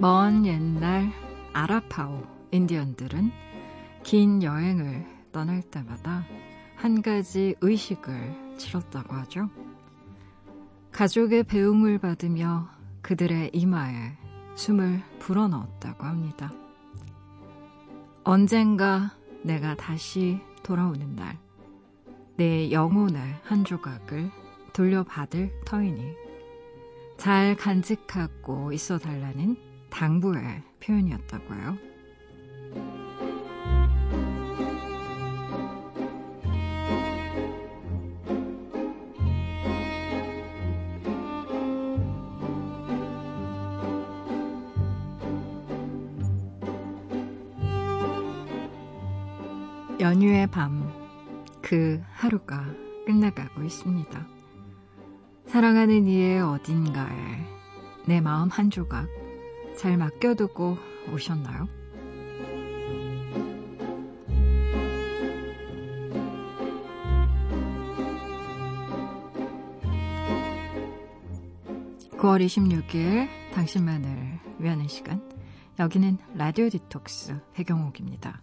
먼 옛날 아라파오 인디언들은 긴 여행을 떠날 때마다 한 가지 의식을 치렀다고 하죠. 가족의 배웅을 받으며 그들의 이마에 숨을 불어넣었다고 합니다. 언젠가 내가 다시 돌아오는 날, 내 영혼의 한 조각을 돌려받을 터이니 잘 간직하고 있어 달라는 당부의 표현이었다고 해요. 연휴의 밤, 그 하루가 끝나가고 있습니다. 사랑하는 이의 어딘가에 내 마음 한 조각 잘 맡겨두고 오셨나요? (9월 26일) 당신만을 위하는 시간 여기는 라디오 디톡스 배경옥입니다.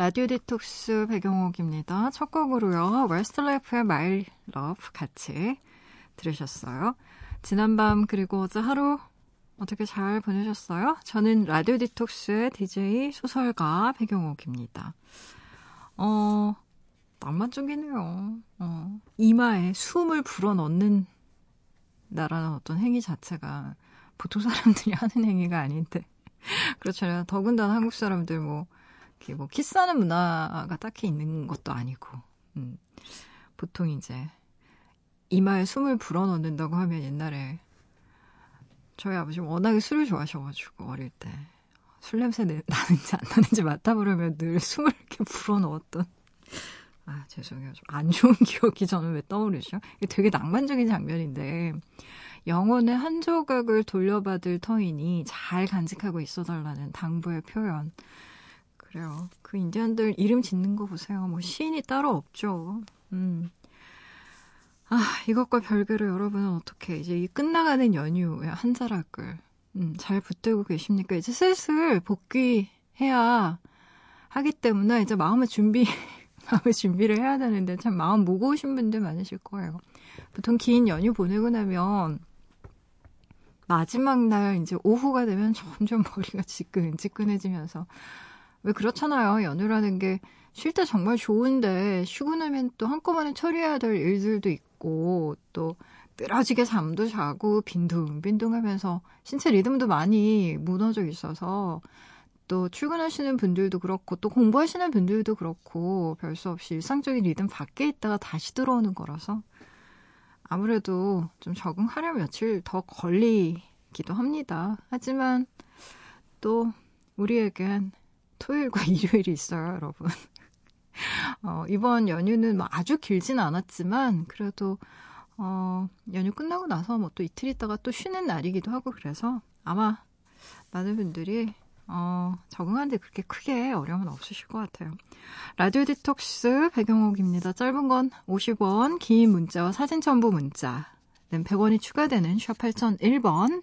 라디오 디톡스 백영옥입니다. 첫 곡으로요. 웨스트라이프의 My Love 같이 들으셨어요. 지난밤 그리고 어제 하루 어떻게 잘 보내셨어요? 저는 라디오 디톡스의 DJ 소설가 백영옥입니다. 어, 낭만적이네요. 어, 이마에 숨을 불어넣는다라는 어떤 행위 자체가 보통 사람들이 하는 행위가 아닌데. 그렇잖아요. 더군다나 한국 사람들 뭐, 이렇게 뭐, 키스하는 문화가 딱히 있는 것도 아니고, 음, 보통 이제, 이마에 숨을 불어넣는다고 하면 옛날에, 저희 아버지 워낙에 술을 좋아하셔가지고, 어릴 때, 술 냄새 나는지 안 나는지 맡아보려면 늘 숨을 이렇게 불어넣었던 아, 죄송해요. 좀 안 좋은 기억이 저는 왜 떠오르죠? 되게 낭만적인 장면인데, 영혼의 한 조각을 돌려받을 터이니 잘 간직하고 있어 달라는 당부의 표현. 그래요. 그 인디언들 이름 짓는 거 보세요. 뭐 시인이 따로 없죠. 음. 아, 이것과 별개로 여러분은 어떻게 이제 이 끝나가는 연휴에 한 자락을 음, 잘 붙들고 계십니까? 이제 슬슬 복귀해야 하기 때문에 이제 마음의 준비 마음의 준비를 해야 되는데 참 마음 무거우신 분들 많으실 거예요. 보통 긴 연휴 보내고 나면 마지막 날 이제 오후가 되면 점점 머리가 지끈지끈해지면서 왜 그렇잖아요. 연휴라는 게 쉴 때 정말 좋은데 쉬고 나면 또 한꺼번에 처리해야 될 일들도 있고 또 늘어지게 잠도 자고 빈둥빈둥 하면서 신체 리듬도 많이 무너져 있어서 또 출근하시는 분들도 그렇고 또 공부하시는 분들도 그렇고 별 수 없이 일상적인 리듬 밖에 있다가 다시 들어오는 거라서 아무래도 좀 적응하려 며칠 더 걸리기도 합니다. 하지만 또 우리에겐 토요일과 일요일이 있어요, 여러분. 어, 이번 연휴는 뭐 아주 길진 않았지만 그래도 어, 연휴 끝나고 나서 뭐 또 이틀 있다가 또 쉬는 날이기도 하고 그래서 아마 많은 분들이 어, 적응하는데 그렇게 크게 어려움은 없으실 것 같아요. 라디오 디톡스 배경옥입니다. 짧은 건 50원, 긴 문자와 사진 첨부 문자는 100원이 추가되는 샵 8001번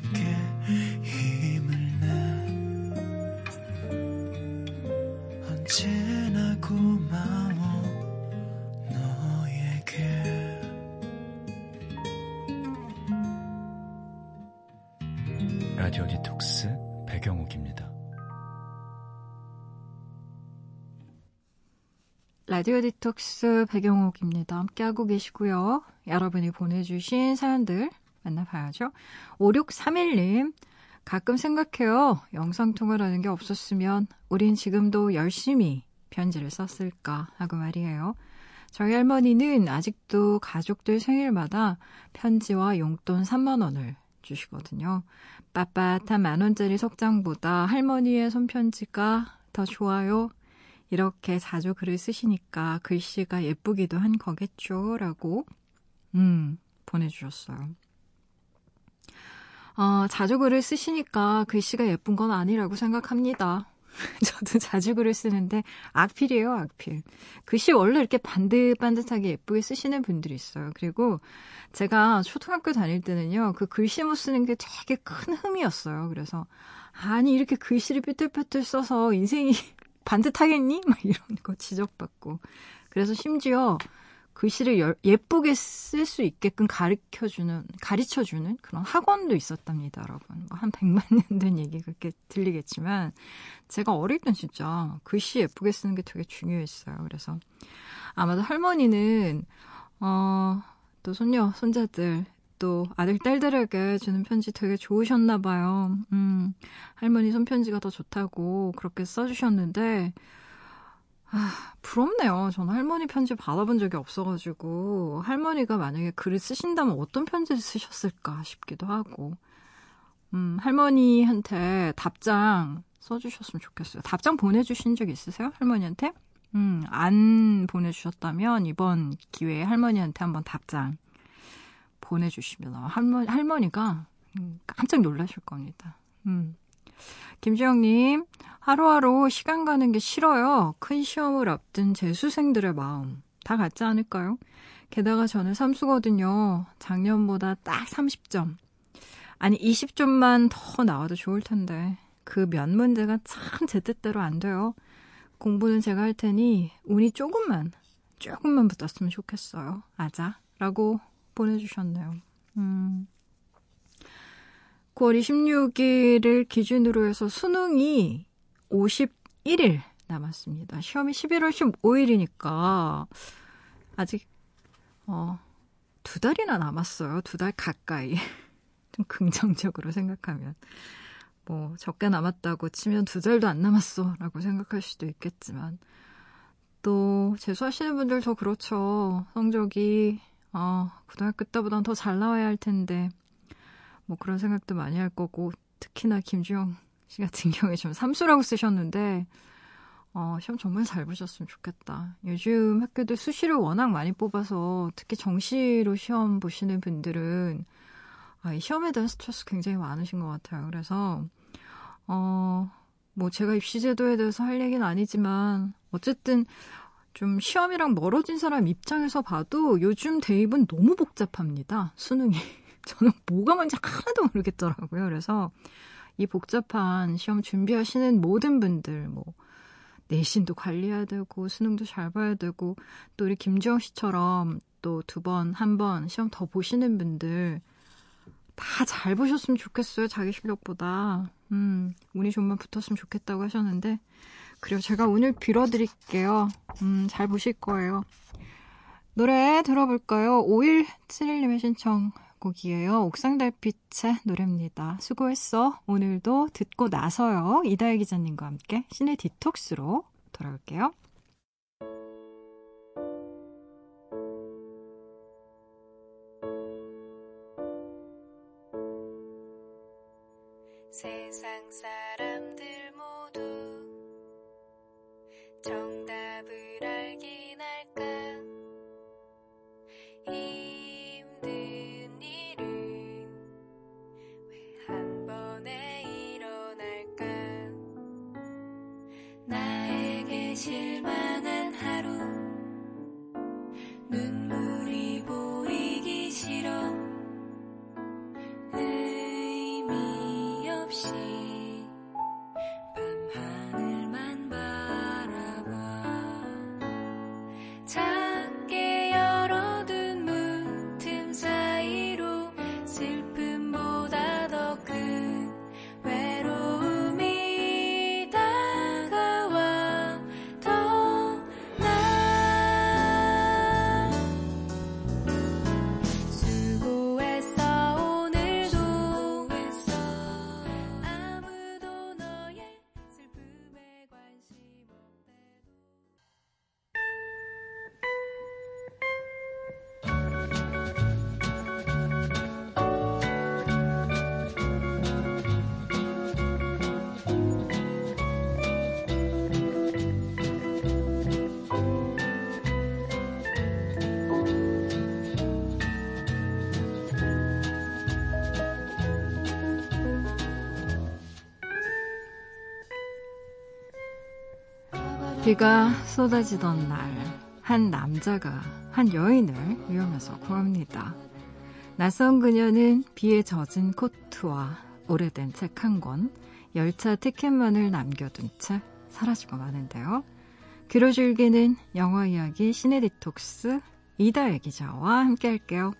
라디오 디톡스 배경옥입니다. 함께하고 계시고요. 여러분이 보내주신 사연들 만나봐야죠. 5631님, 가끔 생각해요. 영상통화라는 게 없었으면 우린 지금도 열심히 편지를 썼을까 하고 말이에요. 저희 할머니는 아직도 가족들 생일마다 편지와 용돈 3만원을 주시거든요. 빳빳한 만원짜리 속장보다 할머니의 손편지가 더 좋아요. 이렇게 자주 글을 쓰시니까 글씨가 예쁘기도 한 거겠죠? 라고, 음, 보내주셨어요. 어, 자주 글을 쓰시니까 글씨가 예쁜 건 아니라고 생각합니다. 저도 자주 글을 쓰는데 악필이에요, 악필. 글씨 원래 이렇게 반듯반듯하게 예쁘게 쓰시는 분들이 있어요. 그리고 제가 초등학교 다닐 때는요, 그 글씨 못 쓰는 게 되게 큰 흠이었어요. 그래서 아니 이렇게 글씨를 삐뚤빼뚤 써서 인생이 반듯하겠니? 막 이런 거 지적받고. 그래서 심지어 글씨를 열, 예쁘게 쓸 수 있게끔 가르쳐주는, 가르쳐주는 그런 학원도 있었답니다, 여러분. 뭐 한 100만 년 된 얘기 그렇게 들리겠지만, 제가 어릴 땐 진짜 글씨 예쁘게 쓰는 게 되게 중요했어요. 그래서 아마도 할머니는, 어, 또 손녀, 손자들, 또 아들, 딸들에게 주는 편지 되게 좋으셨나 봐요. 음, 할머니 손편지가 더 좋다고 그렇게 써주셨는데, 아, 부럽네요. 저는 할머니 편지 받아본 적이 없어가지고, 할머니가 만약에 글을 쓰신다면 어떤 편지를 쓰셨을까 싶기도 하고, 음, 할머니한테 답장 써주셨으면 좋겠어요. 답장 보내주신 적 있으세요? 할머니한테? 음, 안 보내주셨다면 이번 기회에 할머니한테 한번 답장 보내주시면 할머니, 할머니가 음, 깜짝 놀라실 겁니다. 음. 김주영님, 하루하루 시간 가는 게 싫어요. 큰 시험을 앞둔 재수생들의 마음. 다 같지 않을까요? 게다가 저는 삼수거든요. 작년보다 딱 30점. 아니, 20점만 더 나와도 좋을 텐데. 그 몇 문제가 참 제 뜻대로 안 돼요. 공부는 제가 할 테니 운이 조금만, 조금만 붙었으면 좋겠어요. 아자. 라고 보내주셨네요. 음. 9월 26일을 기준으로 해서 수능이 51일 남았습니다. 시험이 11월 15일이니까 아직 어, 두 달이나 남았어요. 두 달 가까이. 좀 긍정적으로 생각하면. 뭐 적게 남았다고 치면 두 달도 안 남았어 라고 생각할 수도 있겠지만 또 재수하시는 분들도 그렇죠. 성적이 어, 고등학교 때보다는 더잘 나와야 할 텐데 뭐 그런 생각도 많이 할 거고 특히나 김주영 씨 같은 경우에 좀 삼수라고 쓰셨는데 어, 시험 정말 잘 보셨으면 좋겠다. 요즘 학교들 수시를 워낙 많이 뽑아서 특히 정시로 시험 보시는 분들은 아, 이 시험에 대한 스트레스 굉장히 많으신 것 같아요. 그래서 어, 뭐 제가 입시제도에 대해서 할 얘기는 아니지만 어쨌든 좀 시험이랑 멀어진 사람 입장에서 봐도 요즘 대입은 너무 복잡합니다. 수능이. 저는 뭐가 뭔지 하나도 모르겠더라고요. 그래서 이 복잡한 시험 준비하시는 모든 분들, 뭐, 내신도 관리해야 되고, 수능도 잘 봐야 되고, 또 우리 김주영 씨처럼 또 두 번, 한 번 시험 더 보시는 분들, 다 잘 보셨으면 좋겠어요. 자기 실력보다. 음, 운이 좀만 붙었으면 좋겠다고 하셨는데, 그리고 제가 오늘 빌어드릴게요. 음, 잘 보실 거예요. 노래 들어볼까요? 5171님의 신청 곡이에요. 옥상달빛의 노래입니다. 수고했어. 오늘도 듣고 나서요. 이다혜 기자님과 함께 신의 디톡스로 돌아올게요. 세상 사람 눈 비가 쏟아지던 날, 한 남자가 한 여인을 위험해서 구합니다. 낯선 그녀는 비에 젖은 코트와 오래된 책 한 권, 열차 티켓만을 남겨둔 채 사라지고 마는데요. 귀로 즐기는 영화 이야기 시네 디톡스 이다혜 기자와 함께 할게요.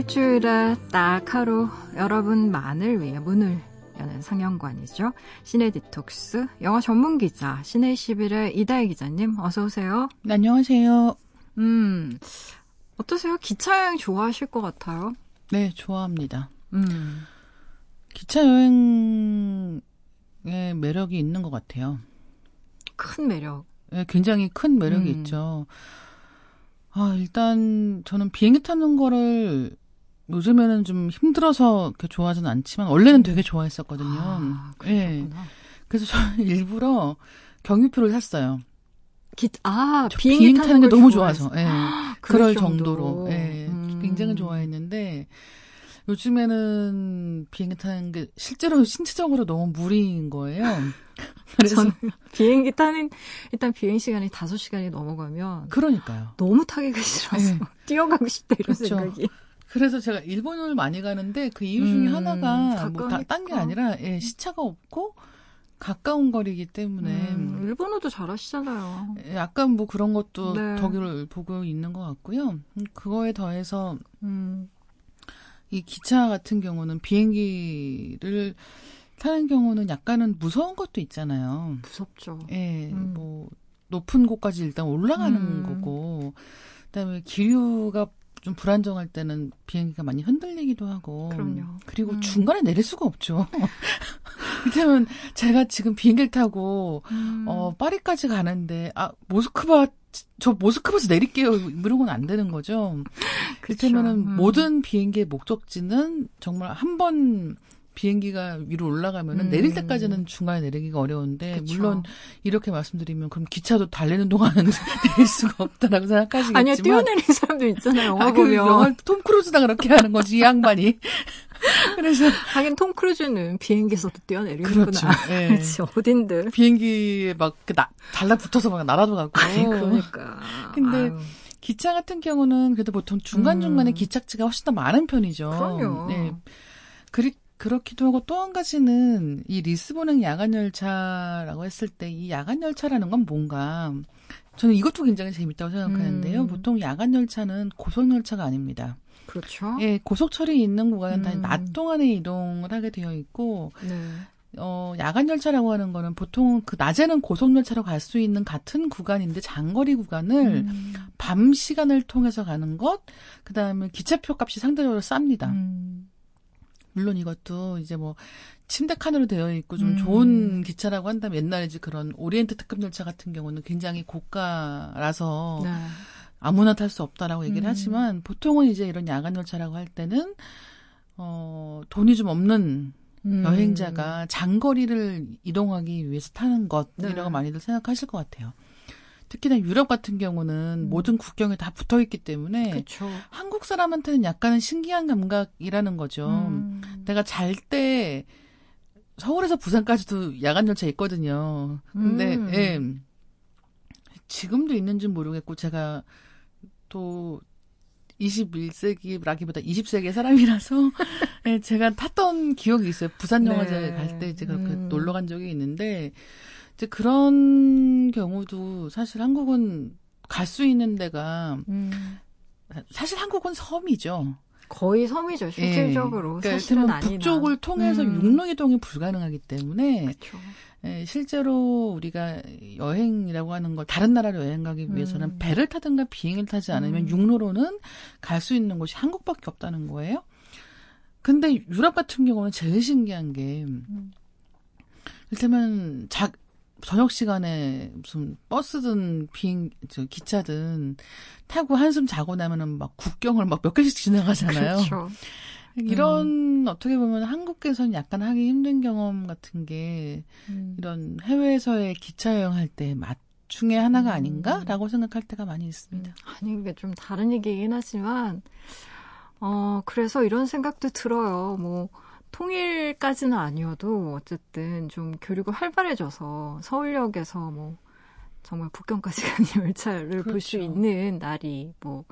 일주일에 딱 하루 여러분만을 위해 문을 여는 상영관이죠. 시네 디톡스 영화 전문 기자 시네 11의 이다혜 기자님 어서 오세요. 네, 안녕하세요. 음 어떠세요? 기차 여행 좋아하실 것 같아요. 네, 좋아합니다. 음 기차 여행의 매력이 있는 것 같아요. 큰 매력. 네, 굉장히 큰 매력이 음. 있죠. 아, 일단 저는 비행기 타는 거를 요즘에는 좀 힘들어서 그렇게 좋아하지는 않지만 원래는 되게 좋아했었거든요. 아, 예. 그래서 저는 일부러 경유표를 샀어요. 기, 아, 저 비행기, 비행기 타는 게걸 너무 좋아해서. 좋아서. 예. 그럴 그럴 정도로. 정도로. 예. 음. 굉장히 좋아했는데 요즘에는 비행기 타는 게 실제로 신체적으로 너무 무리인 거예요. 그래서 비행기 타는 일단 비행 시간이 5시간이 넘어가면 그러니까요. 너무 타기가 싫어서 네. 뛰어가고 싶다 이런 그렇죠. 생각이. 그래서 제가 일본을 많이 가는데 그 이유 중에 음, 하나가 뭐 딴 게. 아니라 예, 시차가 없고 가까운 거리이기 때문에 음, 일본어도 잘하시잖아요. 예, 약간 뭐 그런 것도 네. 덕을 보고 있는 것 같고요. 음, 그거에 더해서 음, 이 기차 같은 경우는 비행기를 타는 경우는 약간은 무서운 것도 있잖아요. 무섭죠. 예, 음. 뭐 높은 곳까지 일단 올라가는 음. 거고, 그다음에 기류가 좀 불안정할 때는 비행기가 많이 흔들리기도 하고, 그럼요. 그리고 음. 중간에 내릴 수가 없죠. 그러면 제가 지금 비행기를 타고 음, 어 파리까지 가는데 아 모스크바 저 모스크바에서 내릴게요 이런 건 안 되는 거죠. 그렇다면은 음. 모든 비행기의 목적지는 정말 한번 비행기가 위로 올라가면은 음. 내릴 때까지는 중간에 내리기가 어려운데 그쵸. 물론 이렇게 말씀드리면 그럼 기차도 달리는 동안은 내릴 수가 없다라고 생각하시겠지만 아니요 뛰어내리는 사람도 있잖아요. 영화 아, 그 보면. 영화 톰 크루즈가 그렇게 하는 거지 이 양반이 그래서 하긴 톰 크루즈는 비행기에서도 뛰어내리는구나. 그렇죠. 예. 그렇지 어딘들. 비행기에 막그 나, 달라붙어서 막 날아도 가고 그러니까. 근데 아유, 기차 같은 경우는 그래도 보통 중간중간에 음. 기착지가 훨씬 더 많은 편이죠. 그럼요. 네. 그리, 그렇기도 하고 또 한 가지는 이 리스본행 야간 열차라고 했을 때 이 야간 열차라는 건 뭔가 저는 이것도 굉장히 재밌다고 생각하는데요. 음. 보통 야간 열차는 고속 열차가 아닙니다. 그렇죠. 예, 고속철이 있는 구간은 다 음. 낮 동안에 이동을 하게 되어 있고 네. 어, 야간 열차라고 하는 거는 보통 그 낮에는 고속 열차로 갈 수 있는 같은 구간인데 장거리 구간을 음. 밤 시간을 통해서 가는 것, 그 다음에 기차표 값이 상대적으로 쌉니다. 음. 물론 이것도 이제 뭐 침대 칸으로 되어 있고 좀 음. 좋은 기차라고 한다면 옛날에 이제 그런 오리엔트 특급 열차 같은 경우는 굉장히 고가라서 네. 아무나 탈 수 없다라고 얘기를 음. 하지만 보통은 이제 이런 야간 열차라고 할 때는 어 돈이 좀 없는 음. 여행자가 장거리를 이동하기 위해서 타는 것이라고 네. 많이들 생각하실 것 같아요. 특히나 유럽 같은 경우는 음. 모든 국경에 다 붙어 있기 때문에 그렇죠. 한국 사람한테는 약간은 신기한 감각이라는 거죠. 음. 내가 잘 때 서울에서 부산까지도 야간 열차 있거든요. 근데 음. 예. 지금도 있는지 는 모르겠고 제가 또 21세기라기보다 20세기의 사람이라서 예, 제가 탔던 기억이 있어요. 부산 영화제 네. 갈때 이제 그렇게 음. 놀러 간 적이 있는데 이제 그런 경우도 사실 한국은 갈 수 있는 데가 음. 사실 한국은 섬이죠. 거의 섬이죠, 실질적으로. 그러니까 사실은 이를테면 아니나. 북쪽을 통해서 음. 육로 이동이 불가능하기 때문에 그렇죠. 예, 실제로 우리가 여행이라고 하는 걸 다른 나라로 여행 가기 위해서는 음. 배를 타든가 비행을 타지 않으면 음. 육로로는 갈 수 있는 곳이 한국밖에 없다는 거예요. 근데 유럽 같은 경우는 제일 신기한 게 음. 이를테면 자, 저녁 시간에 무슨 버스든 비행 저 기차든 타고 한숨 자고 나면은 막 국경을 막 몇 개씩 지나가잖아요. 그렇죠. 이런 어떻게 보면 한국에서는 약간 하기 힘든 경험 같은 게 음. 이런 해외에서의 기차 여행할 때 중에 하나가 음. 아닌가라고 생각할 때가 많이 있습니다. 아니 이게 좀 다른 얘기이긴 하지만 어 그래서 이런 생각도 들어요. 뭐 통일까지는 아니어도 어쨌든 좀 교류가 활발해져서 서울역에서 뭐 정말 북경까지 가는 열차를 볼수 그렇죠. 있는 날이 뭐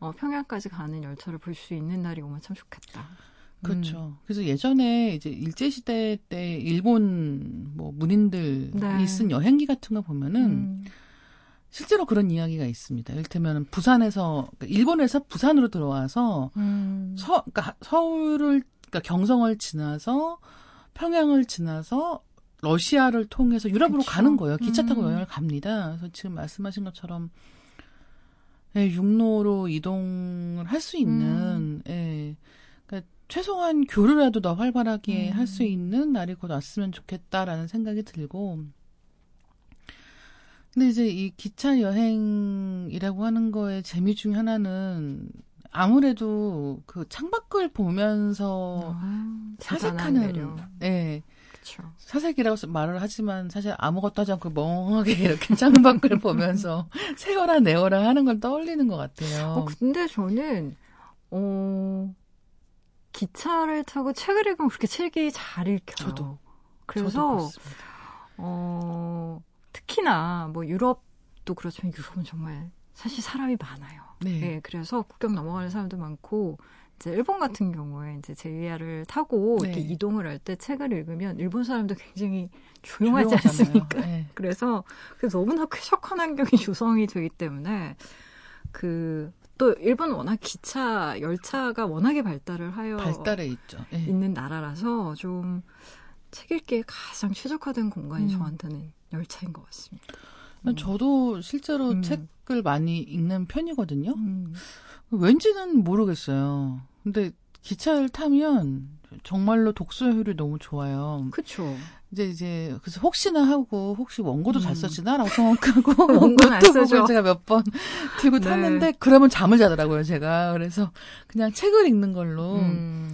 어, 평양까지 가는 열차를 볼 수 있는 날이 오면 참 좋겠다. 그렇죠. 그래서 예전에 이제 일제 시대 때 일본 뭐 문인들이 네. 쓴 여행기 같은 거 보면은 음. 실제로 그런 이야기가 있습니다. 이를테면 부산에서 그러니까 일본에서 부산으로 들어와서 음. 서 그러니까 서울을 그러니까 경성을 지나서 평양을 지나서 러시아를 통해서 유럽으로 그쵸. 가는 거예요. 기차 타고 음. 여행을 갑니다. 그래서 지금 말씀하신 것처럼 예, 육로로 이동을 할 수 있는 예. 그러니까 최소한 교류라도 더 활발하게 음. 할수 있는 날이 곧 왔으면 좋겠다라는 생각이 들고 근데 이제 이 기차 여행이라고 하는 거의 재미 중 하나는 아무래도 그 창밖을 보면서 아, 사색하는. 네 그렇죠. 사색이라고 말을 하지만 사실 아무것도 하지 않고 멍하게 이렇게 창밖을 보면서 세워라 내워라 하는 걸 떠올리는 것 같아요. 어, 근데 저는, 어, 기차를 타고 책을 읽으면 그렇게 책이 잘 읽혀요. 저도. 저도 그래서, 그렇습니다. 어, 특히나 뭐 유럽도 그렇지만 유럽은 정말 사실 사람이 많아요. 네. 네, 그래서 국경 넘어가는 사람도 많고, 이제 일본 같은 경우에 이제 JR을 타고 이렇게 네. 이동을 할 때 책을 읽으면 일본 사람도 굉장히 조용하지 조용하잖아요. 않습니까? 네. 그래서 그 너무나 쾌적한 환경이 조성이 되기 때문에 그 또 일본은 워낙 기차 열차가 워낙에 발달을 하여 발달해 있죠. 네. 있는 나라라서 좀 책 읽기에 가장 최적화된 공간이 음. 저한테는 열차인 것 같습니다. 저도 실제로 음. 책을 많이 읽는 편이거든요. 음. 왠지는 모르겠어요. 근데 기차를 타면 정말로 독서 효율이 너무 좋아요. 그쵸. 이제 이제 그래서 혹시나 하고 혹시 원고도 잘 음. 써지나라고 생각하고 원고는 안 노트북을. 제가 몇 번 들고 네. 탔는데 그러면 잠을 자더라고요 제가 그래서 그냥 책을 읽는 걸로 음.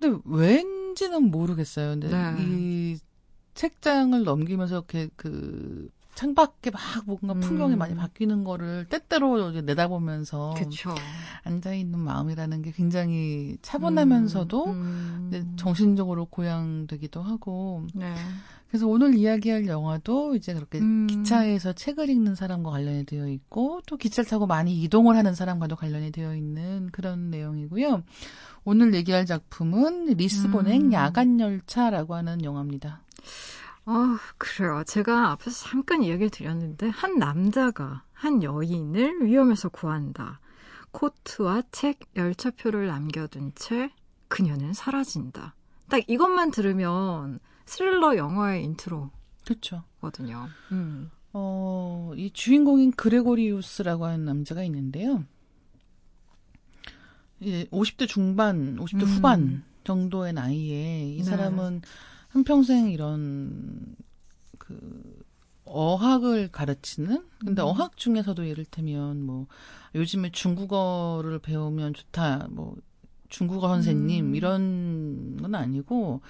근데 왠지는 모르겠어요 근데 네. 이 책장을 넘기면서 이렇게 그 창밖에 막 뭔가 풍경이 음. 많이 바뀌는 거를 때때로 내다보면서 그쵸. 앉아 있는 마음이라는 게 굉장히 차분하면서도 음. 이제 정신적으로 고양되기도 하고 네. 그래서 오늘 이야기할 영화도 이제 그렇게 음. 기차에서 책을 읽는 사람과 관련이 되어 있고 또 기차를 타고 많이 이동을 하는 사람과도 관련이 되어 있는 그런 내용이고요. 오늘 얘기할 작품은 리스본행 음. 야간 열차라고 하는 영화입니다. 아, 그래요. 제가 앞에서 잠깐 이야기를 드렸는데, 한 남자가 한 여인을 위험에서 구한다. 코트와 책, 열차표를 남겨둔 채 그녀는 사라진다. 딱 이것만 들으면 스릴러 영화의 인트로거든요. 그렇죠. 음. 어, 이 주인공인 그레고리우스라고 하는 남자가 있는데요. 예, 50대 중반, 50대 음. 후반 정도의 나이에 이 네. 사람은 한평생 이런 그 어학을 가르치는 근데 음. 어학 중에서도 예를 들면 뭐 요즘에 중국어를 배우면 좋다 뭐 중국어 선생님 음. 이런 건 아니고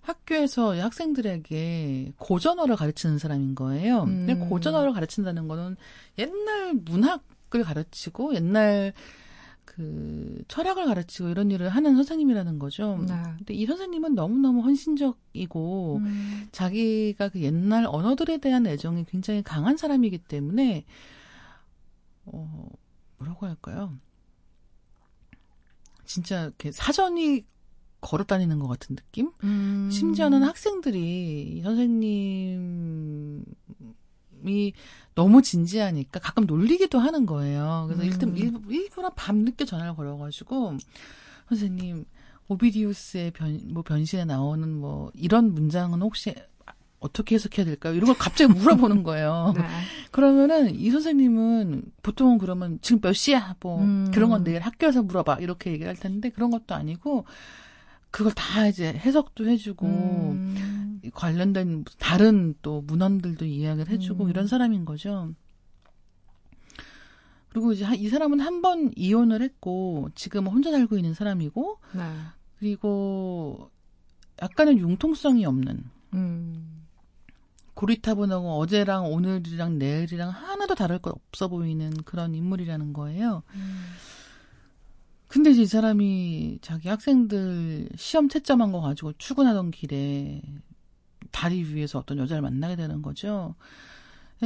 학교에서 학생들에게 고전어를 가르치는 사람인 거예요. 근데 음. 고전어를 가르친다는 거는 옛날 문학을 가르치고 옛날 그 철학을 가르치고 이런 일을 하는 선생님이라는 거죠. 네. 근데 이 선생님은 너무너무 헌신적이고 음. 자기가 그 옛날 언어들에 대한 애정이 굉장히 강한 사람이기 때문에 어 뭐라고 할까요? 진짜 이렇게 사전이 걸어 다니는 것 같은 느낌? 음. 심지어는 학생들이 이 선생님 이 너무 진지하니까 가끔 놀리기도 하는 거예요. 그래서 음. 일단 일, 일부러 밤늦게 전화를 걸어가지고 선생님 오비디우스의 변, 뭐 변신에 나오는 뭐 이런 문장은 혹시 어떻게 해석해야 될까요? 이런 걸 갑자기 물어보는 거예요. 네. 그러면은 이 선생님은 보통은 그러면 지금 몇 시야? 뭐 음. 그런 건 내일 학교에서 물어봐 이렇게 얘기를 할 텐데 그런 것도 아니고 그걸 다 이제 해석도 해주고 음. 관련된 다른 또 문헌들도 이야기를 해주고 음. 이런 사람인 거죠. 그리고 이제 하- 이 사람은 한 번 이혼을 했고 지금 혼자 살고 있는 사람이고 네. 그리고 약간은 융통성이 없는 음. 고리타분하고 어제랑 오늘이랑 내일이랑 하나도 다를 것 없어 보이는 그런 인물이라는 거예요. 근데 이제 이 사람이 자기 학생들 시험 채점한 거 가지고 출근하던 길에 다리 위에서 어떤 여자를 만나게 되는 거죠.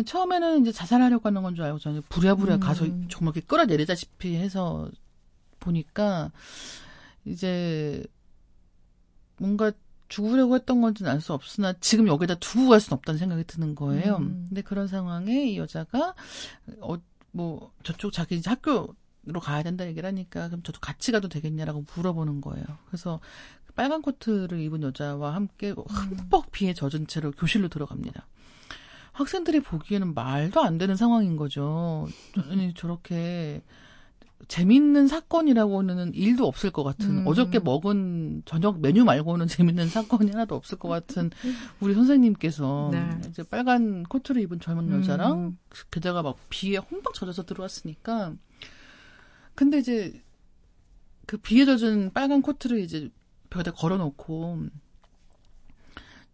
처음에는 이제 자살하려고 하는 건 줄 알고 저는 부랴부랴 음. 가서 정말 이렇게 끌어내리다시피 해서 보니까 이제 뭔가 죽으려고 했던 건지는 알 수 없으나 지금 여기다 두고 갈 수는 없다는 생각이 드는 거예요. 음. 근데 그런 상황에 이 여자가 어 뭐 저쪽 자기 이제 학교 로 가야 된다 얘기를 하니까 그럼 저도 같이 가도 되겠냐라고 물어보는 거예요. 그래서 빨간 코트를 입은 여자와 함께 흠뻑 비에 젖은 채로 교실로 들어갑니다. 학생들이 보기에는 말도 안 되는 상황인 거죠. 아니 저렇게 재밌는 사건이라고는 일도 없을 것 같은 음. 어저께 먹은 저녁 메뉴 말고는 재밌는 사건이 하나도 없을 것 같은 우리 선생님께서 네. 이제 빨간 코트를 입은 젊은 여자랑 음. 게다가 막 비에 홈박 젖어서 들어왔으니까 근데 이제 그 비에 젖은 빨간 코트를 이제 벽에다 걸어놓고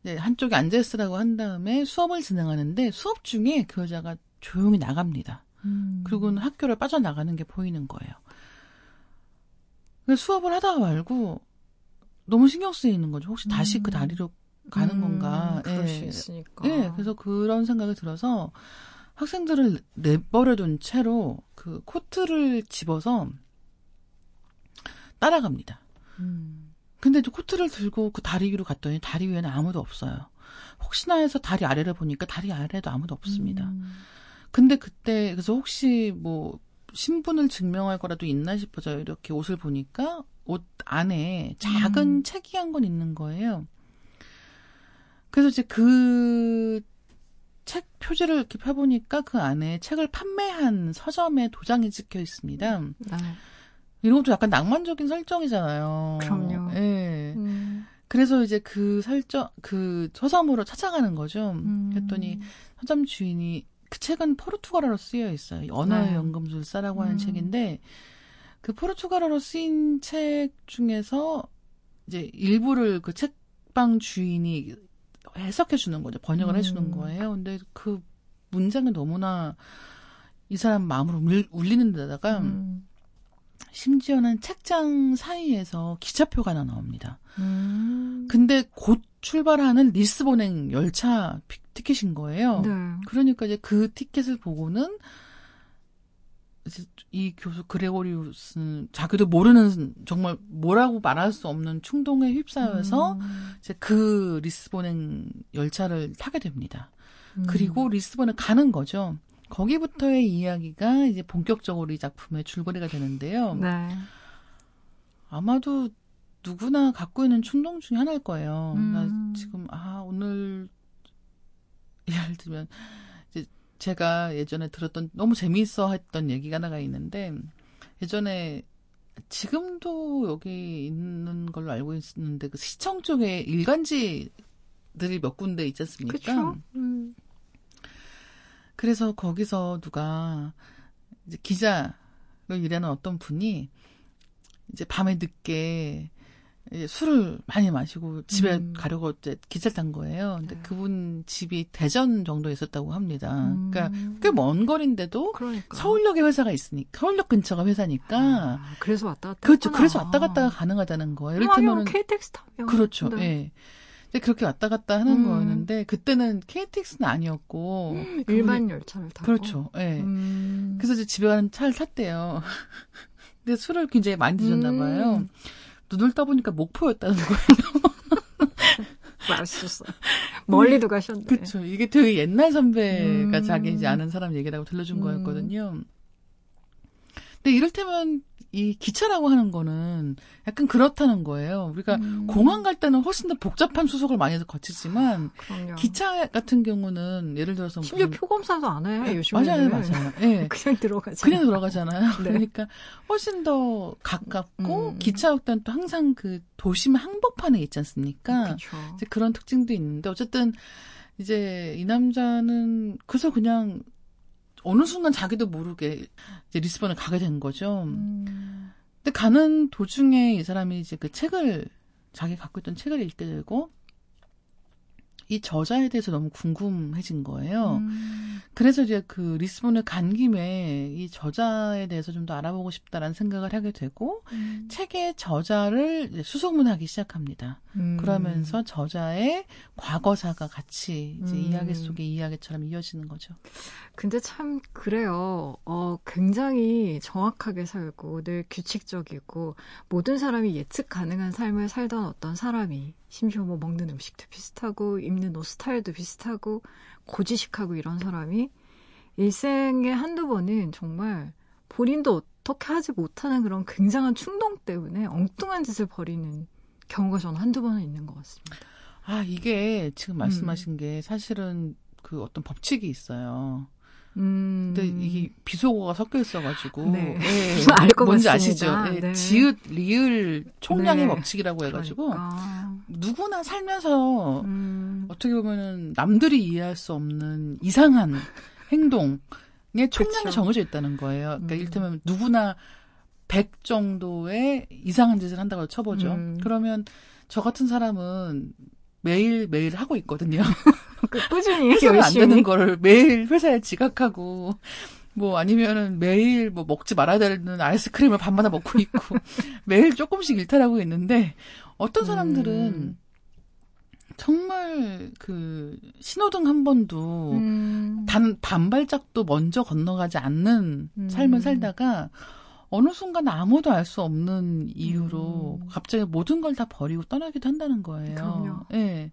이제 한쪽에 앉아 있으라고 한 다음에 수업을 진행하는데 수업 중에 그 여자가 조용히 나갑니다. 음. 그리고는 학교를 빠져나가는 게 보이는 거예요. 수업을 하다가 말고 너무 신경 쓰이는 거죠. 혹시 다시 그 음. 다리로 가는 음, 건가. 그럴 예. 수 있으니까. 예, 그래서 그런 생각이 들어서 학생들을 내버려둔 채로 그 코트를 집어서 따라갑니다. 음. 근데 이제 코트를 들고 그 다리 위로 갔더니 다리 위에는 아무도 없어요. 혹시나 해서 다리 아래를 보니까 다리 아래에도 아무도 없습니다. 음. 근데 그때 그래서 혹시 뭐 신분을 증명할 거라도 있나 싶어서 이렇게 옷을 보니까 옷 안에 작은 음. 책이 한 권 있는 거예요. 그래서 이제 그 책 표지를 이렇게 펴보니까 그 안에 책을 판매한 서점에 도장이 찍혀 있습니다. 네. 이런 것도 약간 낭만적인 설정이잖아요. 그럼요. 예. 음. 그래서 이제 그 설정, 그 서점으로 찾아가는 거죠. 음. 그랬더니 서점 주인이 그 책은 포르투갈어로 쓰여 있어요. 언어의 네. 연금술사라고 하는 음. 책인데 그 포르투갈어로 쓰인 책 중에서 이제 일부를 그 책방 주인이 해석해 주는 거죠. 번역을 음. 해 주는 거예요. 근데 그 문장이 너무나 이 사람 마음으로 울- 울리 는 데다가 음. 심지어는 책장 사이에서 기차표가 하나 나옵니다. 음. 근데 곧 출발하는 리스본행 열차 피- 티켓인 거예요. 네. 그러니까 이제 그 티켓을 보고는 이 교수 그레고리우스는 자기도 모르는 정말 뭐라고 말할 수 없는 충동에 휩싸여서 음. 이제 그 리스본행 열차를 타게 됩니다. 음. 그리고 리스본에 가는 거죠. 거기부터의 이야기가 이제 본격적으로 이 작품의 줄거리가 되는데요. 네. 아마도 누구나 갖고 있는 충동 중에 하나일 거예요. 음. 나 지금 아 오늘 예를 들면 이 제 제가 예전에 들었던 너무 재미있어 했던 얘기가 하나가 있는데 예전에 지금도 여기 있는 걸로 알고 있는데 그 시청 쪽에 일간지들이 몇 군데 있지 않습니까? 그렇죠. 음. 그래서 거기서 누가 이제 기자로 일하는 어떤 분이 이제 밤에 늦게 이제 술을 많이 마시고 집에 음. 가려고 이제 기차를 탄 거예요. 근데 네. 그분 집이 대전 정도에 있었다고 합니다. 음. 그러니까 꽤 먼 거리인데도 그러니까. 서울역에 회사가 있으니까 서울역 근처가 회사니까 아, 그래서 왔다 갔다. 그렇죠. 했구나. 그래서 왔다 갔다가 가능하다는 거예요. 아니요, 이를테면은 KTX 타면. 그렇죠. 네. 예. 근데 그렇게 왔다 갔다 하는 음. 거였는데 그때는 KTX는 아니었고 그분이- 일반 열차를 타고. 그렇죠. 예. 음. 그래서 이제 집에 가는 차를 탔대요. 근데 술을 굉장히 많이 드셨나 음. 봐요. 눈을 떠보니까 목포였다는 거예요. 맛있었어. 멀리도 가셨네. 그렇죠. 이게 되게 옛날 선배가 음. 자기 이제 아는 사람 얘기라고 들려준 음. 거였거든요. 근데 이를테면 이 기차라고 하는 거는 약간 그렇다는 거예요. 우리가 음. 공항 갈 때는 훨씬 더 복잡한 수속을 많이 거치지만 그럼요. 기차 같은 경우는 예를 들어서 심지어 무슨- 표검사도 안 해. 예, 요즘에. 맞아요, 맞아요. 예. 그냥 들어가지. 그냥 들어가잖아요. 네. 그러니까 훨씬 더 가깝고 음. 기차 역단 또 항상 그 도심 항복판에 있지 않습니까? 그렇죠. 이제 그런 특징도 있는데 어쨌든 이제 이 남자는 그래서 그냥 어느 순간 자기도 모르게 이제 리스본을 가게 된 거죠. 음. 근데 가는 도중에 이 사람이 이제 그 책을 자기 갖고 있던 책을 읽게 되고 이 저자에 대해서 너무 궁금해진 거예요. 음. 그래서 이제 그 리스본에 간 김에 이 저자에 대해서 좀 더 알아보고 싶다라는 생각을 하게 되고 음. 책의 저자를 수소문하기 시작합니다. 음. 그러면서 저자의 과거사가 같이 이제 음. 이야기 속의 이야기처럼 이어지는 거죠. 근데 참 그래요. 어, 굉장히 정확하게 살고 늘 규칙적이고 모든 사람이 예측 가능한 삶을 살던 어떤 사람이 심지어 뭐 먹는 음식도 비슷하고 입는 옷 스타일도 비슷하고 고지식하고 이런 사람이 일생에 한두 번은 정말 본인도 어떻게 하지 못하는 그런 굉장한 충동 때문에 엉뚱한 짓을 벌이는 경우가 저는 한두 번은 있는 것 같습니다. 아, 이게 음. 지금 말씀하신 게 사실은 그 어떤 법칙이 있어요. 음. 근데 이게 비속어가 섞여 있어가지고. 네. 예, 알것 뭔지 같습니다. 아시죠? 예, 네. 지읒, 리을, 총량의 네. 법칙이라고 해가지고. 그러니까. 누구나 살면서 음. 어떻게 보면은 남들이 이해할 수 없는 이상한 행동의 총량이 그쵸. 정해져 있다는 거예요. 그러니까 음. 이를테면 누구나 100 정도의 이상한 짓을 한다고 쳐보죠. 음. 그러면 저 같은 사람은 매일 매일 하고 있거든요. 그 꾸준히 해서는 안 열심히 되는 거를 매일 회사에 지각하고 뭐 아니면은 매일 뭐 먹지 말아야 되는 아이스크림을 밤마다 먹고 있고 매일 조금씩 일탈하고 있는데 어떤 사람들은 음. 정말 그 신호등 한 번도 음. 단 반발짝도 먼저 건너가지 않는 음. 삶을 살다가 어느 순간 아무도 알 수 없는 이유로 음. 갑자기 모든 걸 다 버리고 떠나기도 한다는 거예요. 그럼요. 예.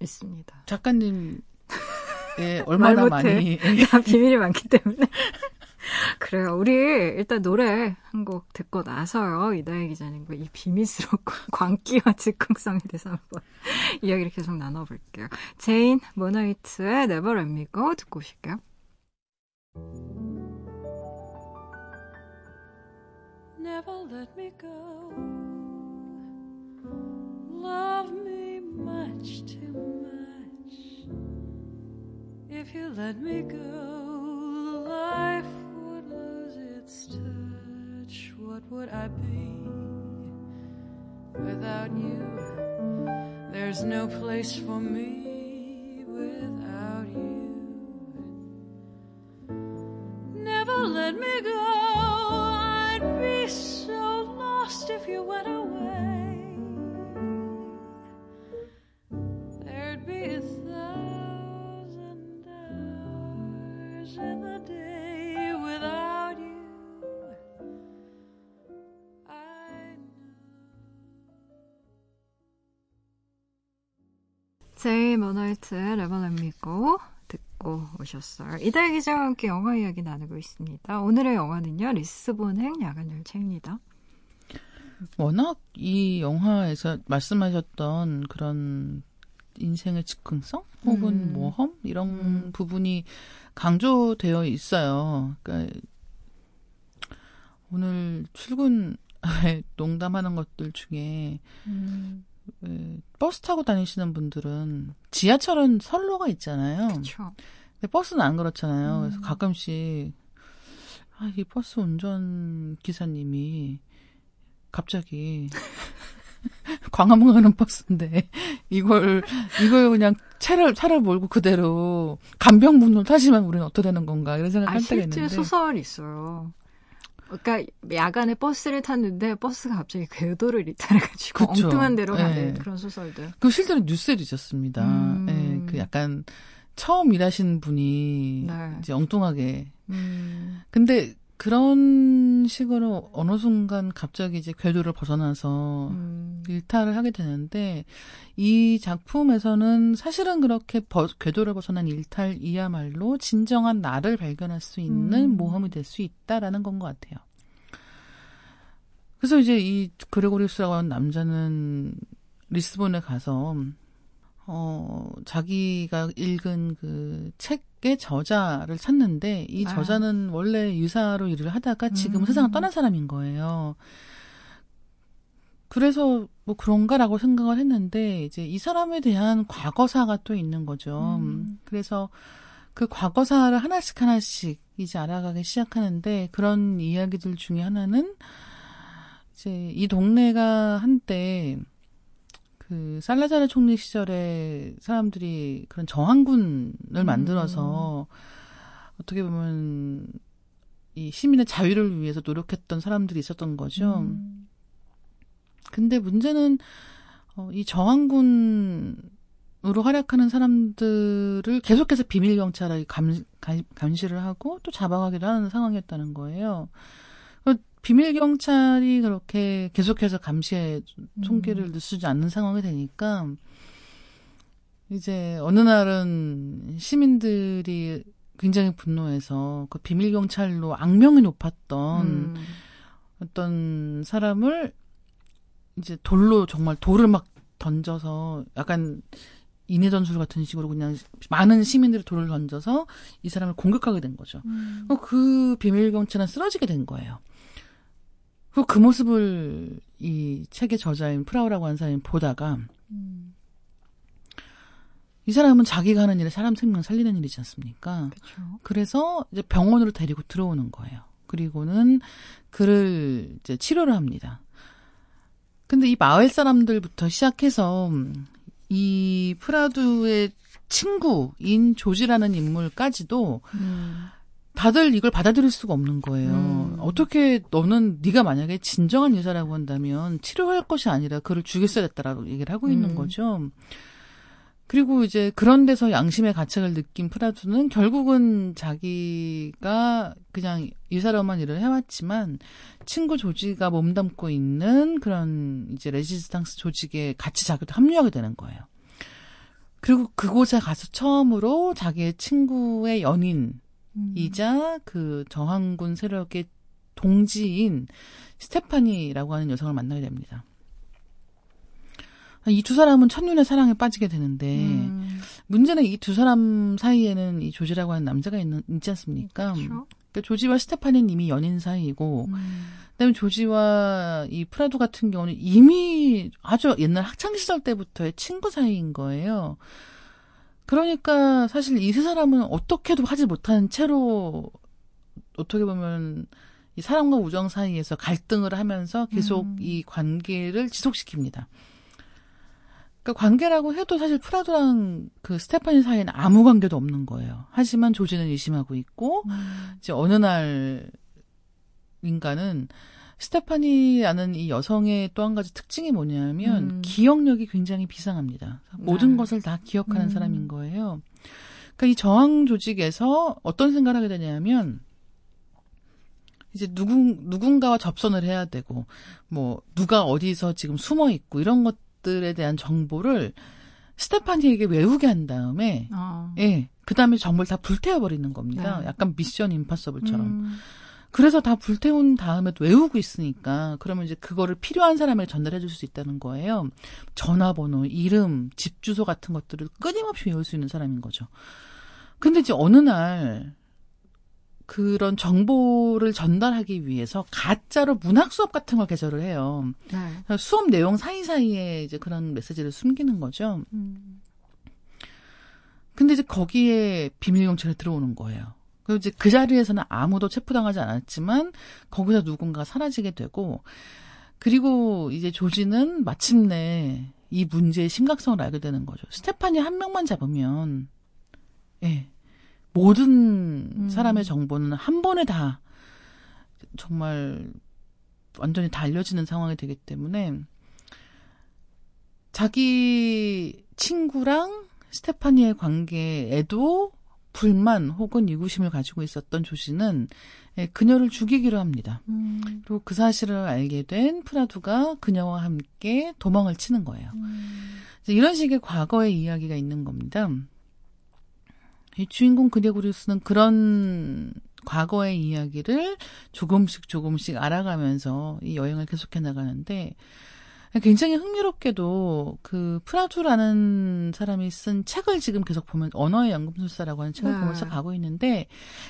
있습니다. 작가님 예, 얼마나 말 못해. 많이 비밀이 많기 때문에. 그래요. 우리 일단 노래 한 곡 듣고 나서요. 이다혜 기자님과 이 비밀스럽고 광기와 즉흥성에 대해서 한번 이야기를 계속 나눠볼게요. 제인 몬하이트의 Never Let Me Go 듣고 오실게요. Never let me go. Love me much too much. If you let me go, life would lose its touch. What would I be without you? There's no place for me without you. Never let me go. I'd be so lost if you went away. Let Me Go 듣고 오셨어요. 이다혜 기자와 함께 영화 이야기 나누고 있습니다. 오늘의 영화는요. 리스본행 야간열차입니다. 워낙 이 영화에서 말씀하셨던 그런 인생의 즉흥성 혹은 음. 모험 이런 음. 부분이 강조되어 있어요. 그러니까 오늘 출근 농담하는 것들 중에 음, 왜 버스 타고 다니시는 분들은 지하철은 선로가 있잖아요. 그렇죠. 근데 버스는 안 그렇잖아요. 그래서 음. 가끔씩 아, 이 버스 운전 기사님이 갑자기 광화문 가는 버스인데 이걸 이걸 그냥 차를 차를 몰고 그대로 간병문으로 타시면 우리는 어떻게 되는 건가 이런 아, 생각할 때가 실제 있는데 소설이 있어요. 그러니까 야간에 버스를 탔는데 버스가 갑자기 궤도를 이탈해가지고 그쵸. 엉뚱한 데로 네. 가는 그런 소설들. 그 실제로 뉴스에도 있었습니다. 음. 예, 그 약간 처음 일하신 분이 네. 이제 엉뚱하게 음, 근데 그런 식으로 어느 순간 갑자기 이제 궤도를 벗어나서 음, 일탈을 하게 되는데 이 작품에서는 사실은 그렇게 버- 궤도를 벗어난 일탈이야말로 진정한 나를 발견할 수 있는 음. 모험이 될 수 있다라는 건 것 같아요. 그래서 이제 이 그레고리우스라고 하는 남자는 리스본에 가서 어 자기가 읽은 그 책 의 저자를 찾는데 이 아. 저자는 원래 유사로 일을 하다가 지금 음. 은 세상을 떠난 사람인 거예요. 그래서 뭐 그런가라고 생각을 했는데 이제 이 사람에 대한 과거사가 또 있는 거죠. 음. 그래서 그 과거사를 하나씩 하나씩 이제 알아가기 시작하는데 그런 이야기들 중에 하나는 이제 이 동네가 한때 그그 살라자르 총리 시절에 사람들이 그런 저항군을 만들어서 어떻게 보면 이 시민의 자유를 위해서 노력했던 사람들이 있었던 거죠. 음. 근데 문제는 어, 이 저항군으로 활약하는 사람들을 계속해서 비밀 경찰이 감, 감, 감시를 하고 또 잡아가기도 하는 상황이었다는 거예요. 그 비밀 경찰이 그렇게 계속해서 감시에 총기를 쓰지 않는 상황이 되니까 이제 어느 날은 시민들이 굉장히 분노해서 그 비밀 경찰로 악명이 높았던 음. 어떤 사람을 이제 돌로 정말 돌을 막 던져서 약간 인해 전술 같은 식으로 그냥 많은 시민들이 돌을 던져서 이 사람을 공격하게 된 거죠. 음. 어, 그 비밀 경찰은 쓰러지게 된 거예요. 그 모습을 이 책의 저자인 프라우라고 하는 사람이 보다가 음. 이 사람은 자기가 하는 일이 사람 생명 살리는 일이지 않습니까? 그렇죠. 그래서 이제 병원으로 데리고 들어오는 거예요. 그리고는 그를 이제 치료를 합니다. 근데 이 마을 사람들부터 시작해서 이 프라두의 친구인 조지라는 인물까지도 음. 다들 이걸 받아들일 수가 없는 거예요. 음. 어떻게 너는 네가 만약에 진정한 의사라고 한다면 치료할 것이 아니라 그를 죽였어야 됐다라고 얘기를 하고 있는 음. 거죠. 그리고 이제 그런 데서 양심의 가책을 느낀 프라두는 결국은 자기가 그냥 이 사람만 일을 해왔지만 친구 조지가 몸담고 있는 그런 이제 레지스탕스 조직에 같이 자기도 합류하게 되는 거예요. 그리고 그곳에 가서 처음으로 자기의 친구의 연인 음. 이자 그 저항군 세력의 동지인 스테파니라고 하는 여성을 만나게 됩니다. 이 두 사람은 첫눈에 사랑에 빠지게 되는데 음. 문제는 이 두 사람 사이에는 이 조지라고 하는 남자가 있는, 있지 않습니까? 그렇죠. 그러니까 조지와 스테파니는 이미 연인 사이이고 음. 그다음에 조지와 이 프라두 같은 경우는 이미 아주 옛날 학창 시절 때부터의 친구 사이인 거예요. 그러니까 사실 이 세 사람은 어떻게도 하지 못한 채로 어떻게 보면 이 사랑과 우정 사이에서 갈등을 하면서 계속 음. 이 관계를 지속시킵니다. 그러니까 관계라고 해도 사실 프라도랑 그 스테파니 사이에는 아무 관계도 없는 거예요. 하지만 조지는 의심하고 있고 음. 이제 어느 날 인간은 스테파니라는 이 여성의 또 한 가지 특징이 뭐냐면 음. 기억력이 굉장히 비상합니다. 모든 네. 것을 다 기억하는 음. 사람인 거예요. 그러니까 이 저항 조직에서 어떤 생각을 하게 되냐면 이제 누군 누군가와 접선을 해야 되고 뭐 누가 어디서 지금 숨어 있고 이런 것들에 대한 정보를 스테파니에게 외우게 한 다음에 어. 예, 그 다음에 정보를 다 불태워 버리는 겁니다. 네. 약간 미션 임파서블처럼. 음. 그래서 다 불태운 다음에 또 외우고 있으니까 그러면 이제 그거를 필요한 사람에게 전달해 줄 수 있다는 거예요. 전화번호, 이름, 집 주소 같은 것들을 끊임없이 외울 수 있는 사람인 거죠. 근데 이제 어느 날 그런 정보를 전달하기 위해서 가짜로 문학 수업 같은 걸 개설을 해요. 네. 수업 내용 사이사이에 이제 그런 메시지를 숨기는 거죠. 음. 근데 이제 거기에 비밀 경찰이 들어오는 거예요. 그리고 이제 그 자리에서는 아무도 체포당하지 않았지만 거기서 누군가 사라지게 되고 그리고 이제 조지는 마침내 이 문제의 심각성을 알게 되는 거죠. 스테파니 한 명만 잡으면 예. 모든 음. 사람의 정보는 한 번에 다 정말 완전히 다 알려지는 상황이 되기 때문에 자기 친구랑 스테파니의 관계에도 불만 혹은 이구심을 가지고 있었던 조지는 예, 그녀를 죽이기로 합니다. 음. 그리고 그 사실을 알게 된 프라두가 그녀와 함께 도망을 치는 거예요. 음. 이런 식의 과거의 이야기가 있는 겁니다. 이 주인공 그레고리우스는 그런 과거의 이야기를 조금씩 조금씩 알아가면서 이 여행을 계속해 나가는데 굉장히 흥미롭게도 그 프라두라는 사람이 쓴 책을 지금 계속 보면 언어의 연금술사라고 하는 책을 네. 보면서 가고 있는데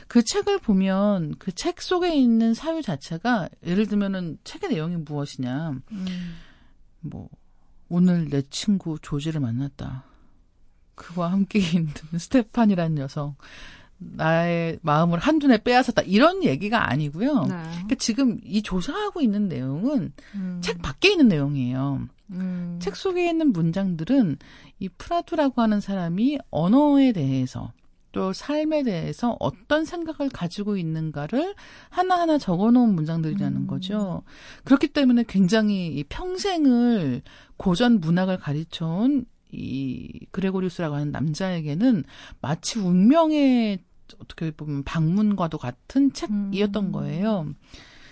그 책을 보면 그 책 속에 있는 사유 자체가 예를 들면은 책의 내용이 무엇이냐 음. 뭐 오늘 내 친구 조지를 만났다. 그와 함께 있는 스테파니라는 여성 나의 마음을 한눈에 빼앗았다 이런 얘기가 아니고요. 네. 그러니까 지금 이 조사하고 있는 내용은 음. 책 밖에 있는 내용이에요. 음. 책 속에 있는 문장들은 이 프라두라고 하는 사람이 언어에 대해서 또 삶에 대해서 어떤 생각을 가지고 있는가를 하나하나 적어 놓은 문장들이라는 음. 거죠. 그렇기 때문에 굉장히 이 평생을 고전 문학을 가르쳐 온 이 그레고리우스라고 하는 남자에게는 마치 운명의 어떻게 보면 방문과도 같은 책이었던 음. 거예요.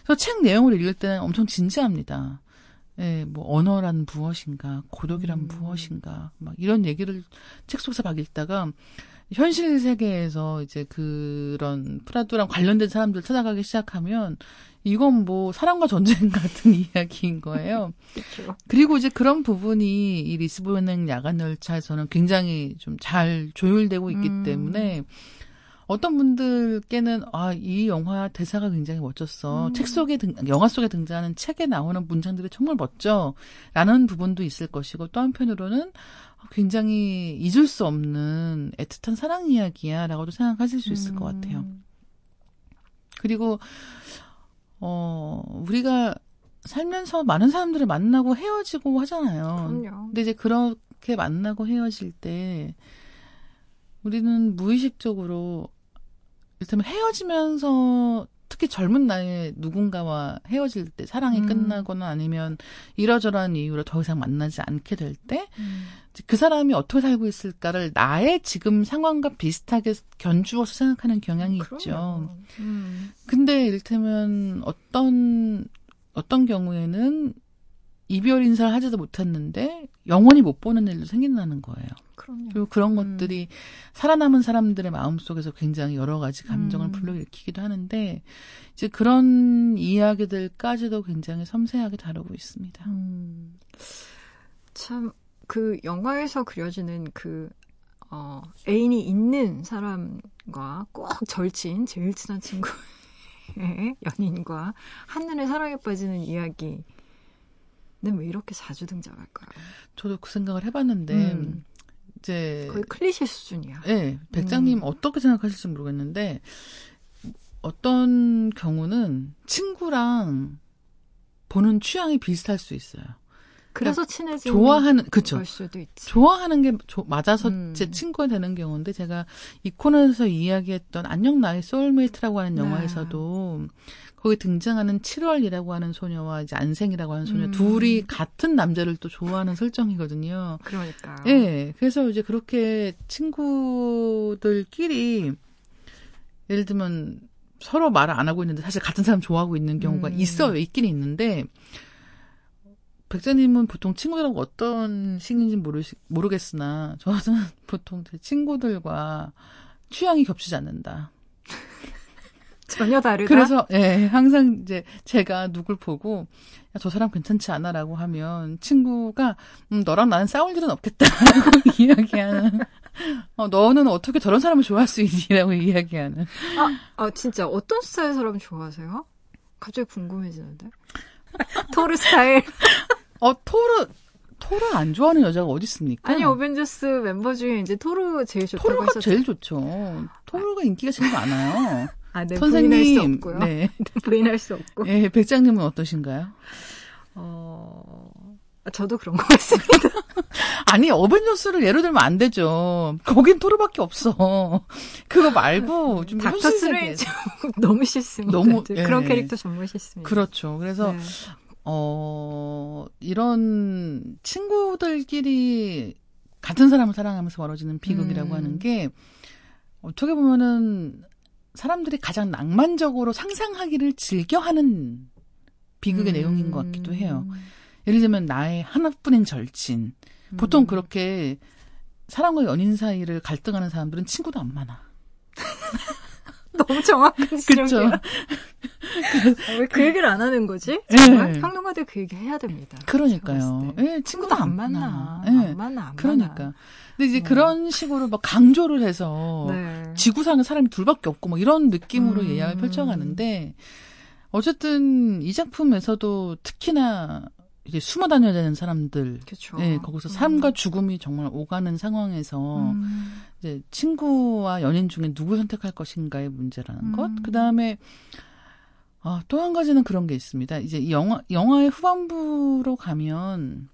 그래서 책 내용을 읽을 때는 엄청 진지합니다. 예, 뭐 언어란 무엇인가, 고독이란 음. 무엇인가, 막 이런 얘기를 책 속에서 막 읽다가 현실 세계에서 이제 그런 프라도랑 관련된 사람들 찾아가기 시작하면 이건 뭐 사랑과 전쟁 같은 이야기인 거예요. 그렇죠. 그리고 이제 그런 부분이 이 리스본행 야간 열차에서는 굉장히 좀 잘 조율되고 있기 음. 때문에 어떤 분들께는 아 이 영화 대사가 굉장히 멋졌어. 음. 책 속에 등 영화 속에 등장하는 책에 나오는 문장들이 정말 멋져라는 부분도 있을 것이고 또 한편으로는 굉장히 잊을 수 없는 애틋한 사랑 이야기야라고도 생각하실 수 있을 것 같아요. 음. 그리고 어 우리가 살면서 많은 사람들을 만나고 헤어지고 하잖아요. 그럼요. 근데 이제 그렇게 만나고 헤어질 때 우리는 무의식적으로 일단 헤어지면서 특히 젊은 나이에 누군가와 헤어질 때 사랑이 음. 끝나거나 아니면 이러저러한 이유로 더 이상 만나지 않게 될 때그 음. 사람이 어떻게 살고 있을까를 나의 지금 상황과 비슷하게 견주어서 생각하는 경향이 있죠. 그럼요. 음. 근데 이를테면 어떤 어떤 경우에는 이별 인사를 하지도 못했는데 영원히 못 보는 일도 생긴다는 거예요. 그럼요. 그리고 그런 음. 것들이 살아남은 사람들의 마음 속에서 굉장히 여러 가지 감정을 음. 불러일으키기도 하는데 이제 그런 이야기들까지도 굉장히 섬세하게 다루고 있습니다. 음. 참, 그 영화에서 그려지는 그, 어, 애인이 있는 사람과 꼭 절친, 제일 친한 친구의 연인과 한눈에 사랑에 빠지는 이야기는 왜 이렇게 자주 등장할까요? 저도 그 생각을 해봤는데 음. 이제 거의 클리셰 수준이야. 네, 백장님 음. 어떻게 생각하실지 모르겠는데 어떤 경우는 친구랑 보는 취향이 비슷할 수 있어요. 그래서 친해진 좋아하는 그쵸. 걸 수도 있지. 좋아하는 게 조- 맞아서 음. 제 친구가 되는 경우인데 제가 이 코너에서 이야기했던 안녕 나의 소울메이트라고 하는 네. 영화에서도 거기 등장하는 7월이라고 하는 소녀와 이제 안생이라고 하는 소녀 음. 둘이 같은 남자를 또 좋아하는 설정이거든요. 그러니까. 예. 그래서 이제 그렇게 친구들끼리 예를 들면 서로 말을 안 하고 있는데 사실 같은 사람 좋아하고 있는 경우가 음. 있어요. 있긴 있는데 백자님은 보통 친구들하고 어떤 식인지 모르 모르겠으나 저는 보통 제 친구들과 취향이 겹치지 않는다. 전혀 다르다. 그래서 예, 항상 이제 제가 누굴 보고 야, 저 사람 괜찮지 않아라고 하면 친구가 음, 너랑 나는 싸울 일은 없겠다라고 이야기하는. 어, 너는 어떻게 저런 사람을 좋아할 수 있니라고 이야기하는. 아, 진짜 어떤 스타일 사람 좋아하세요? 갑자기 궁금해지는데. 토르 스타일. 어, 토르 토르 안 좋아하는 여자가 어디 있습니까? 아니, 어벤져스 멤버 중에 이제 토르 제일 좋다고 토르가 하셨죠. 제일 좋죠. 토르가 인기가 제일 많아요. 아, 네, 부인할 수 선생님, 없고요. 네, 부인할 수 없고. 예, 백장님은 어떠신가요? 어, 저도 그런 것 같습니다. 아니 어벤져스를 예로 들면 안 되죠. 거긴 토르밖에 없어. 그거 말고 좀 닥터 세계에서. 너무 싫습니다. 너무, 네, 그런 예. 캐릭터 정말 싫습니다. 그렇죠. 그래서 네. 어 이런 친구들끼리 같은 사람을 사랑하면서 벌어지는 비극이라고 음. 하는 게 어떻게 보면은 사람들이 가장 낭만적으로 상상하기를 즐겨하는 비극의 음. 내용인 것 같기도 해요. 예를 들면 나의 하나뿐인 절친. 보통 음. 그렇게 사람과 연인 사이를 갈등하는 사람들은 친구도 안 많아. 너무 정확한 그렇죠. 지적이야. 왜 그 얘기를 안 하는 거지? 정말 네. 평론가들 그 얘기 해야 됩니다. 그러니까요. 예, 친구도 안 만나. 예. 안 만나, 안 그러니까. 만나. 근데 이제 어. 그런 식으로 막 강조를 해서 네. 지구상에 사람이 둘밖에 없고 뭐 이런 느낌으로 음. 예약을 펼쳐가는데 어쨌든 이 작품에서도 특히나 이제 숨어 다녀야 되는 사람들. 그렇죠. 네, 거기서 삶과 죽음이 정말 오가는 상황에서 음. 이제 친구와 연인 중에 누구 선택할 것인가의 문제라는 것. 음. 그 다음에 아, 또 한 가지는 그런 게 있습니다. 이제 이 영화 영화의 후반부로 가면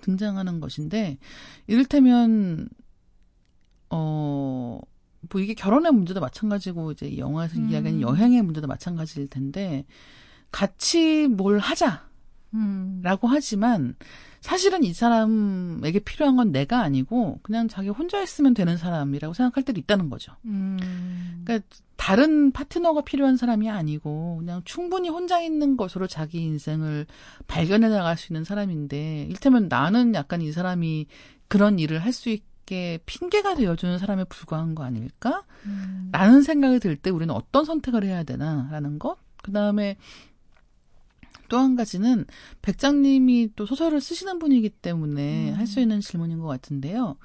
등장하는 것인데 이를테면 어. 뭐 이게 결혼의 문제도 마찬가지고 이제 이 영화에서 음. 이야기하는 여행의 문제도 마찬가지일 텐데 같이 뭘 하자 음. 라고 하지만 사실은 이 사람에게 필요한 건 내가 아니고 그냥 자기 혼자 있으면 되는 사람이라고 생각할 때도 있다는 거죠. 음. 그러니까 다른 파트너가 필요한 사람이 아니고 그냥 충분히 혼자 있는 것으로 자기 인생을 발견해 나갈 수 있는 사람인데 일테면 나는 약간 이 사람이 그런 일을 할 수 있게 핑계가 되어주는 사람에 불과한 거 아닐까? 음. 라는 생각이 들 때 우리는 어떤 선택을 해야 되나라는 것. 그 다음에 또 한 가지는 백장님이 또 소설을 쓰시는 분이기 때문에 음. 할수 있는 질문인 것 같은데요.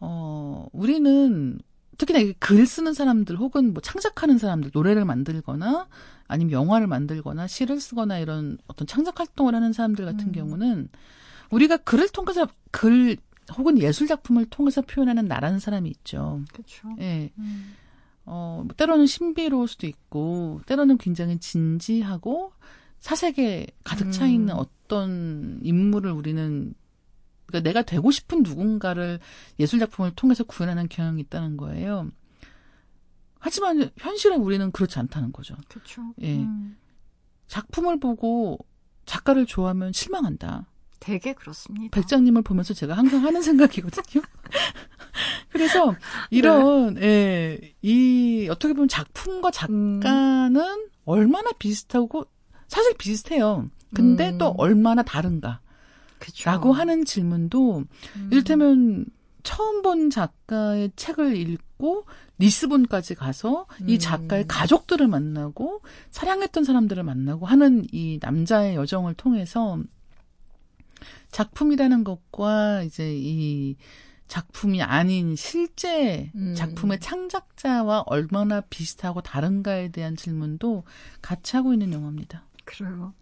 어, 우리는 특히나 이글 쓰는 사람들 혹은 뭐 창작하는 사람들, 노래를 만들거나 아니면 영화를 만들거나 시를 쓰거나 이런 어떤 창작 활동을 하는 사람들 같은 음. 경우는 우리가 글을 통해서 글 혹은 예술 작품을 통해서 표현하는 나라는 사람이 있죠. 그렇죠. 예. 음. 어, 뭐 때로는 신비로울 수도 있고, 때로는 굉장히 진지하고, 사색에 가득 차 있는 음. 어떤 인물을 우리는, 그러니까 내가 되고 싶은 누군가를 예술 작품을 통해서 구현하는 경향이 있다는 거예요. 하지만 현실은 우리는 그렇지 않다는 거죠. 그렇죠. 예. 음. 작품을 보고 작가를 좋아하면 실망한다. 되게 그렇습니다. 백장님을 보면서 제가 항상 하는 생각이거든요. 그래서 이런 네. 예, 이 어떻게 보면 작품과 음. 작가는 얼마나 비슷하고 사실 비슷해요. 근데 음. 또 얼마나 다른가? 그쵸. 라고 하는 질문도 음. 이를테면 처음 본 작가의 책을 읽고 리스본까지 가서 이 음. 작가의 가족들을 만나고 사랑했던 사람들을 만나고 하는 이 남자의 여정을 통해서 작품이라는 것과 이제 이 작품이 아닌 실제 음. 작품의 창작자와 얼마나 비슷하고 다른가에 대한 질문도 같이 하고 있는 영화입니다. 그래요.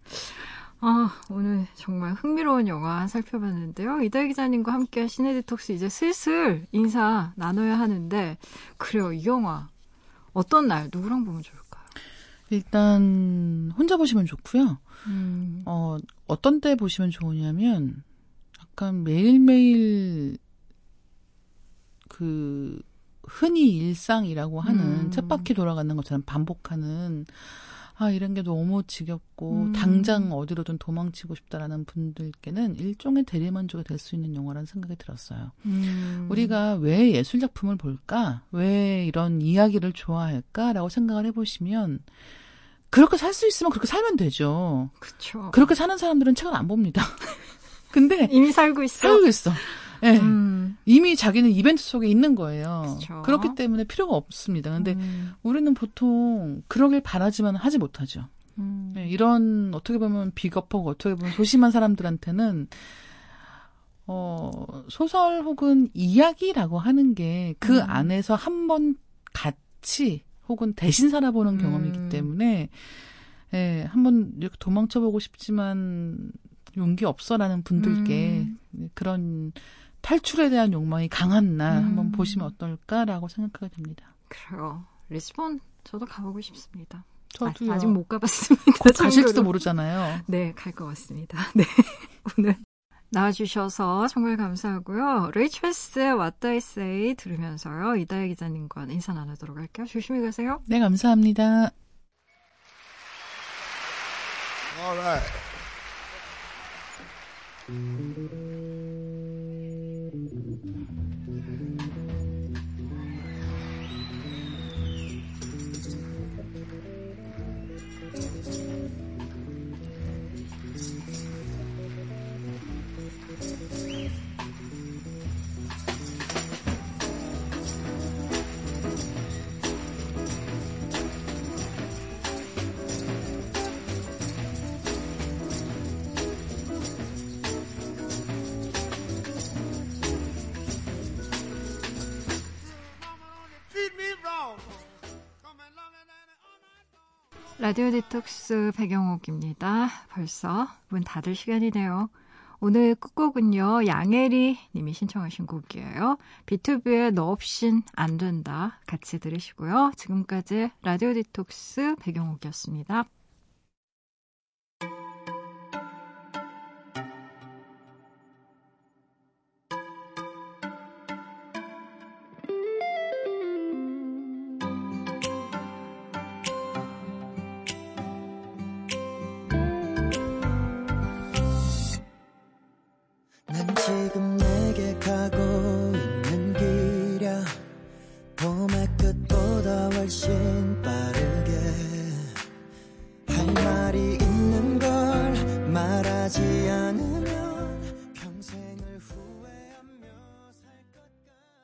아, 오늘 정말 흥미로운 영화 살펴봤는데요. 이달 기자님과 함께 시네 디톡스 이제 슬슬 인사 나눠야 하는데, 그래요, 이 영화. 어떤 날, 누구랑 보면 좋을까요? 일단 혼자 보시면 좋고요. 음, 어, 어떤 때 보시면 좋으냐면, 약간 매일매일 그, 흔히 일상이라고 하는 음. 쳇바퀴 돌아가는 것처럼 반복하는, 아, 이런 게 너무 지겹고, 음. 당장 어디로든 도망치고 싶다라는 분들께는 일종의 대리만족이 될 수 있는 영화라는 생각이 들었어요. 음. 우리가 왜 예술 작품을 볼까? 왜 이런 이야기를 좋아할까? 라고 생각을 해보시면, 그렇게 살 수 있으면 그렇게 살면 되죠. 그쵸. 그렇게 사는 사람들은 책을 안 봅니다. 근데 이미 살고 있어. 살고 있어. 예. 음, 이미 자기는 이벤트 속에 있는 거예요. 그쵸. 그렇기 때문에 필요가 없습니다. 근데 음, 우리는 보통 그러길 바라지만 하지 못하죠. 음. 예, 이런 어떻게 보면 비겁하고 어떻게 보면 소심한 사람들한테는 어, 소설 혹은 이야기라고 하는 게그 음. 안에서 한 번 같이 혹은 대신 살아보는 음. 경험이기 때문에 예, 한번 이렇게 도망쳐보고 싶지만 용기 없어라는 분들께 음. 그런 탈출에 대한 욕망이 강한 날 음. 한번 보시면 어떨까라고 생각하게 됩니다. 그래요. 리스본, 저도 가보고 싶습니다. 저도요. 아, 아직 못 가봤습니다. 곧 가실지도. 모르잖아요. 네, 갈 것 같습니다. 네. 오늘 나와주셔서 정말 감사하고요. 레이첼스의 What I Say 들으면서요. 이다혜 기자님과 인사 나누도록 할게요. 조심히 가세요. 네, 감사합니다. All right. 라디오 디톡스 배경옥입니다. 벌써 문 닫을 시간이네요. 오늘 끝곡은요, 양혜리 님이 신청하신 곡이에요. BTOB의 너 없인 안 된다. 같이 들으시고요. 지금까지 라디오 디톡스 배경옥이었습니다.